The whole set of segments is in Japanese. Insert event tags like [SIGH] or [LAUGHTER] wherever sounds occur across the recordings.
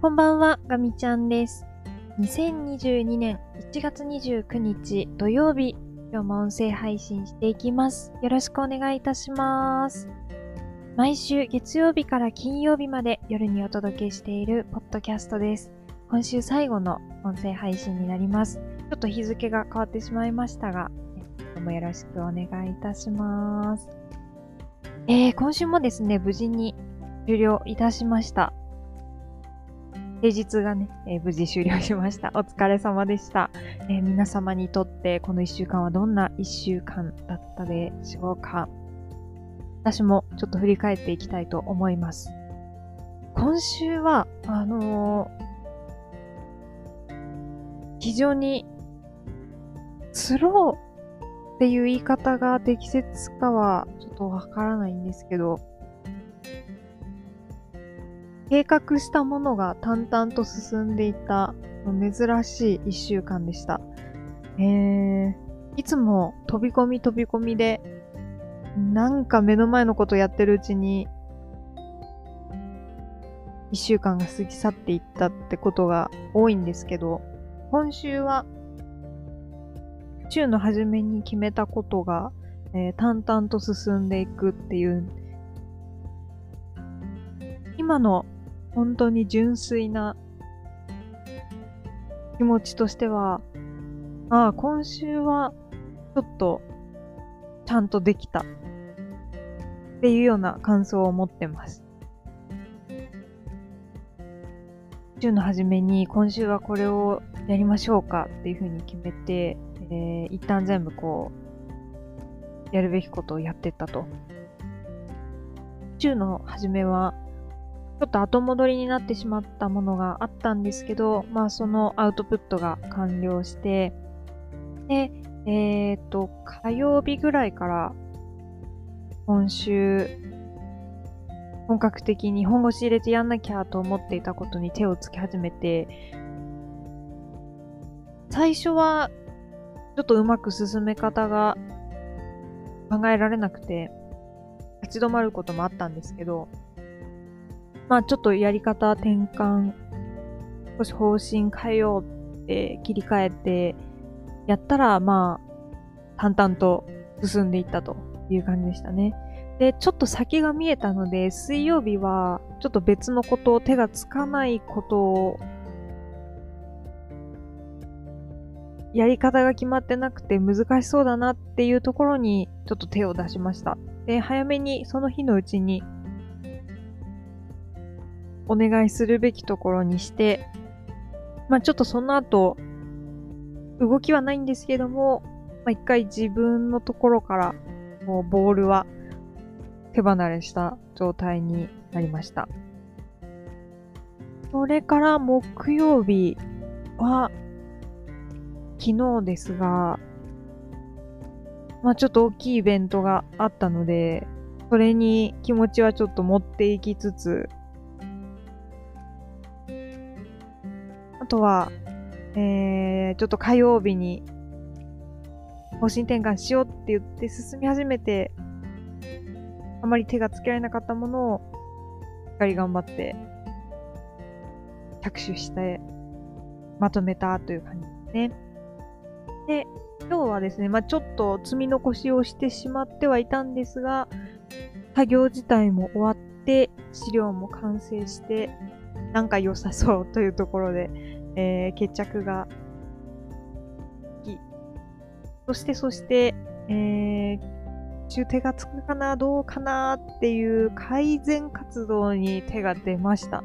こんばんは、ガミちゃんです。2022年1月29日土曜日、今日も音声配信していきます。よろしくお願いいたします。毎週月曜日から金曜日まで夜にお届けしているポッドキャストです。今週最後の音声配信になります。ちょっと日付が変わってしまいましたが、今日もよろしくお願いいたします。えー、今週もですね、無事に終了いたしました。平日がね、えー無事終了しました。お疲れ様でした、えー皆様にとってこの一週間はどんな一週間だったでしょうか私もちょっと振り返っていきたいと思います。今週は、あのー非常にスローっていう言い方が適切かはちょっとわからないんですけど、計画したものが淡々と進んでいた珍しい一週間でした。えー、いつも飛び込み飛び込みで、なんか目の前のことやってるうちに、一週間が過ぎ去っていったってことが多いんですけど、今週は、週の初めに決めたことが、えー淡々と進んでいくっていう、今の本当に純粋な気持ちとしては、ああ、今週はちょっとちゃんとできたっていうような感想を持ってます。週の初めに今週はこれをやりましょうかっていうふうに決めて、えー一旦全部こう、やるべきことをやってったと。週の初めは、ちょっと後戻りになってしまったものがあったんですけど、まあそのアウトプットが完了して、で、えっ、と、火曜日ぐらいから、今週、本格的に本腰入れてやんなきゃと思っていたことに手をつけ始めて、最初は、ちょっとうまく進め方が考えられなくて、立ち止まることもあったんですけど、まあちょっとやり方転換、少し方針変えようって切り替えて、やったらまあ淡々と進んでいったという感じでしたね。で、ちょっと先が見えたので、水曜日はちょっと別のことを、手がつかないことをやり方が決まってなくて難しそうだなっていうところにちょっと手を出しました。で、早めにその日のうちにお願いするべきところにして、まあちょっとその後、動きはないんですけども、まあ一回自分のところから、もうボールは手離れした状態になりました。それから木曜日は、昨日ですが、まあちょっと大きいイベントがあったので、それに気持ちはちょっと持っていきつつ、とは、えー、ちょっと火曜日に方針転換しようって言って進み始めて、あまり手がつけられなかったものを、しっかり頑張って、着手して、まとめたという感じですね。で、今日はですね、まあちょっと積み残しをしてしまってはいたんですが、作業自体も終わって、資料も完成して、なんか良さそうというところで、えー決着がき、そしてそして、えー、中手がつくかな、どうかなっていう改善活動に手が出ました。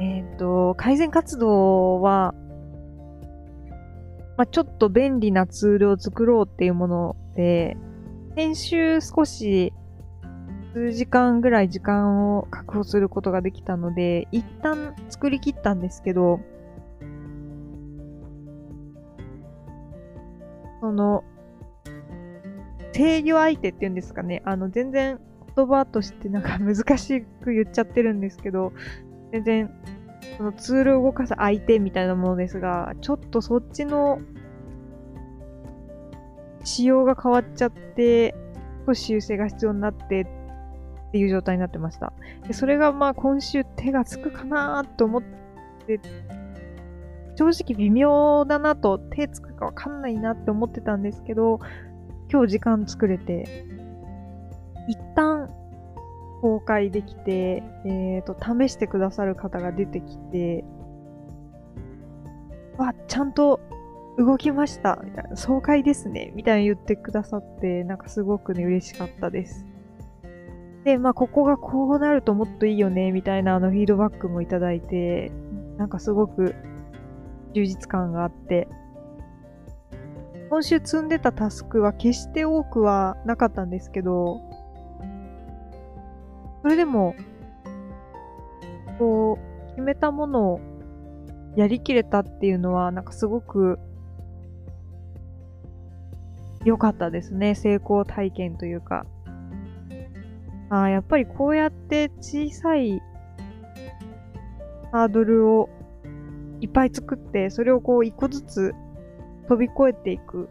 えっ、と、改善活動は、まあ、ちょっと便利なツールを作ろうっていうもので、先週少し数時間ぐらい時間を確保することができたので、一旦作り切ったんですけど、その、制御相手っていうんですかね、あの、全然言葉としてなんか [LAUGHS] 難しく言っちゃってるんですけど、全然、そのツールを動かす相手みたいなものですが、ちょっとそっちの仕様が変わっちゃって、少し修正が必要になって、っていう状態になってました。でそれがまあ今週手がつくかなと思って、正直微妙だなと手つくかわかんないなって思ってたんですけど、今日時間作れて、一旦公開できて、えっ、ー、と、試してくださる方が出てきて、わ、ちゃんと動きました、みたいな、爽快ですね、みたいに言ってくださって、なんかすごくね、嬉しかったです。で、まあ、ここがこうなるともっといいよね、みたいなあのフィードバックもいただいて、なんかすごく充実感があって、今週積んでたタスクは決して多くはなかったんですけど、それでも、こう、決めたものをやりきれたっていうのは、なんかすごく良かったですね。成功体験というか。あ、やっぱりこうやって小さいハードルをいっぱい作って、それをこう一個ずつ飛び越えていく。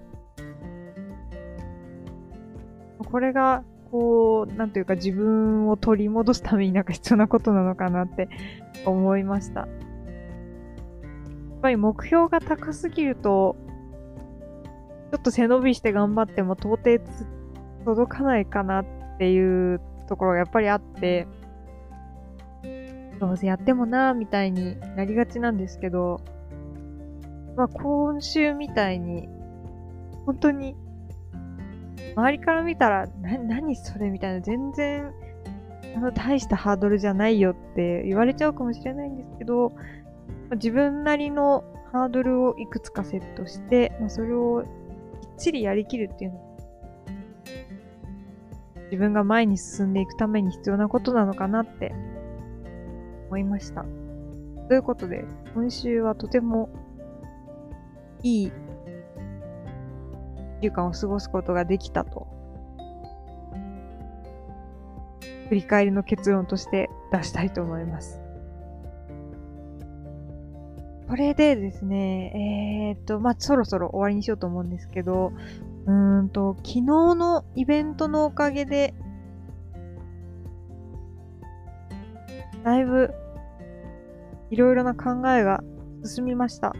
これが、こう、なんというか自分を取り戻すためになんか必要なことなのかなって思いました。やっぱり目標が高すぎると、ちょっと背伸びして頑張っても到底届かないかなっていうところがやっぱりあって、どうせやってもなみたいになりがちなんですけど、まあ今週みたいに、本当に、周りから見たら、な、何それみたいな、全然、あの、大したハードルじゃないよって言われちゃうかもしれないんですけど、自分なりのハードルをいくつかセットして、まあ、それをきっちりやりきるっていうの自分が前に進んでいくために必要なことなのかなって思いました。ということで、今週はとてもいい週間を過ごすことができたと、振り返りの結論として出したいと思います。これでですね、えー、っと、まあ、そろそろ終わりにしようと思うんですけど、うーんと、昨日のイベントのおかげで、だいぶ、いろいろな考えが進みました。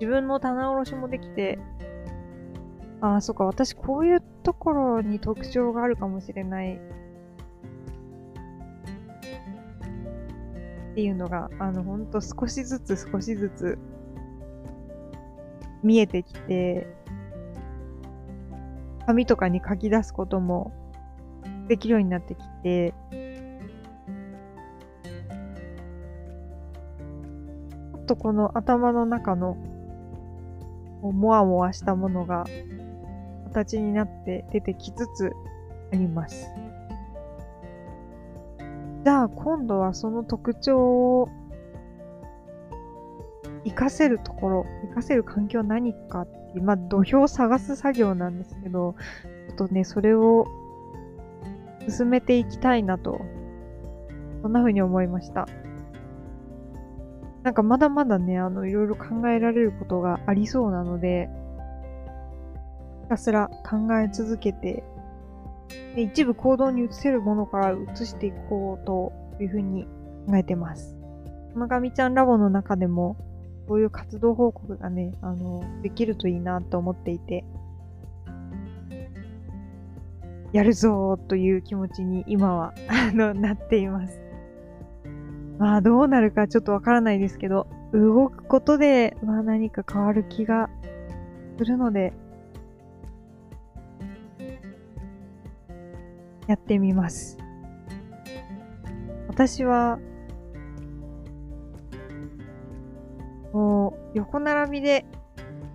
自分の棚卸しもできて、ああ、そっか、私こういうところに特徴があるかもしれない。っていうのが、あの、ほんと少しずつ少しずつ見えてきて、紙とかに書き出すこともできるようになってきて、とこの頭の中のもわもわしたものが形になって出てきつつあります。じゃあ今度はその特徴を活かせるところ、活かせる環境何かって、まあ土俵を探す作業なんですけど、ちょっとね、それを進めていきたいなと、そんな風に思いました。なんかまだまだね、あの、いろいろ考えられることがありそうなので、ひたすら考え続けて、で一部行動に移せるものから移していこうというふうに考えてます。まがみちゃんラボの中でも、こういう活動報告がね、あの、できるといいなと思っていて、やるぞーという気持ちに今は、あの、なっています。まあどうなるかちょっとわからないですけど、動くことで、まあ何か変わる気がするので、やってみます。私は、もう横並びで、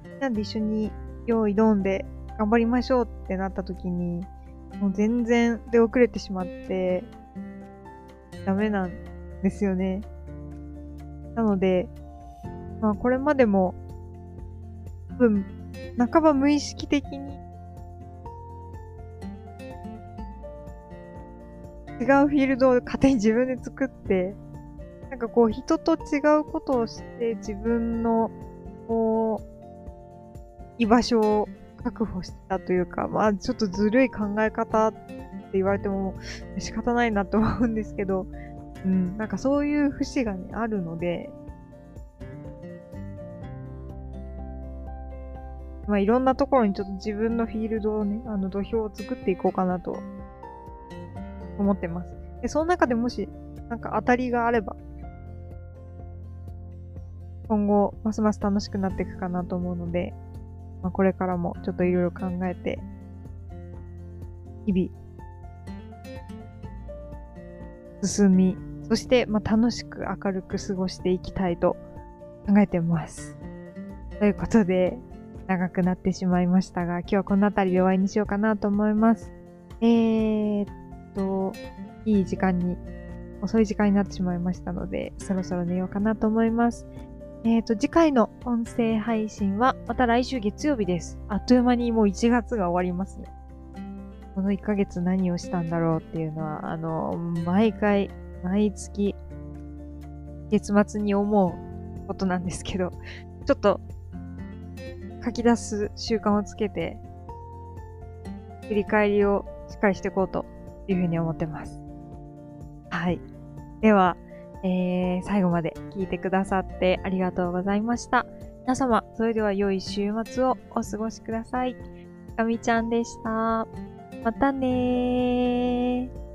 みんなで一緒に用意ドンで頑張りましょうってなった時に、もう全然出遅れてしまって、ダメなんですよね。なので、まあこれまでも、多分、半ば無意識的に、違うフィールドを勝手に自分で作って、なんかこう人と違うことをして自分の、こう、居場所を確保したというか、まあちょっとずるい考え方って言われても仕方ないなと思うんですけど、うん、なんかそういう節がね、あるので、まあいろんなところにちょっと自分のフィールドをね、あの土俵を作っていこうかなと思ってます。で、その中でもし、なんか当たりがあれば、今後、ますます楽しくなっていくかなと思うので、まあ、これからもちょっといろいろ考えて、日々、進み、そして、まあ、楽しく明るく過ごしていきたいと考えてます。ということで、長くなってしまいましたが、今日はこの辺りで終わりにしようかなと思います。えー、っと、いい時間に、遅い時間になってしまいましたので、そろそろ寝ようかなと思います。えっ、と、次回の音声配信はまた来週月曜日です。あっという間にもう1月が終わりますね。この1ヶ月何をしたんだろうっていうのは、あの、毎回、毎月、月末に思うことなんですけど、ちょっと書き出す習慣をつけて、振り返りをしっかりしていこうというふうに思ってます。はい。では、えー、最後まで聞いてくださってありがとうございました。皆様、それでは良い週末をお過ごしください。かみちゃんでした。またねー。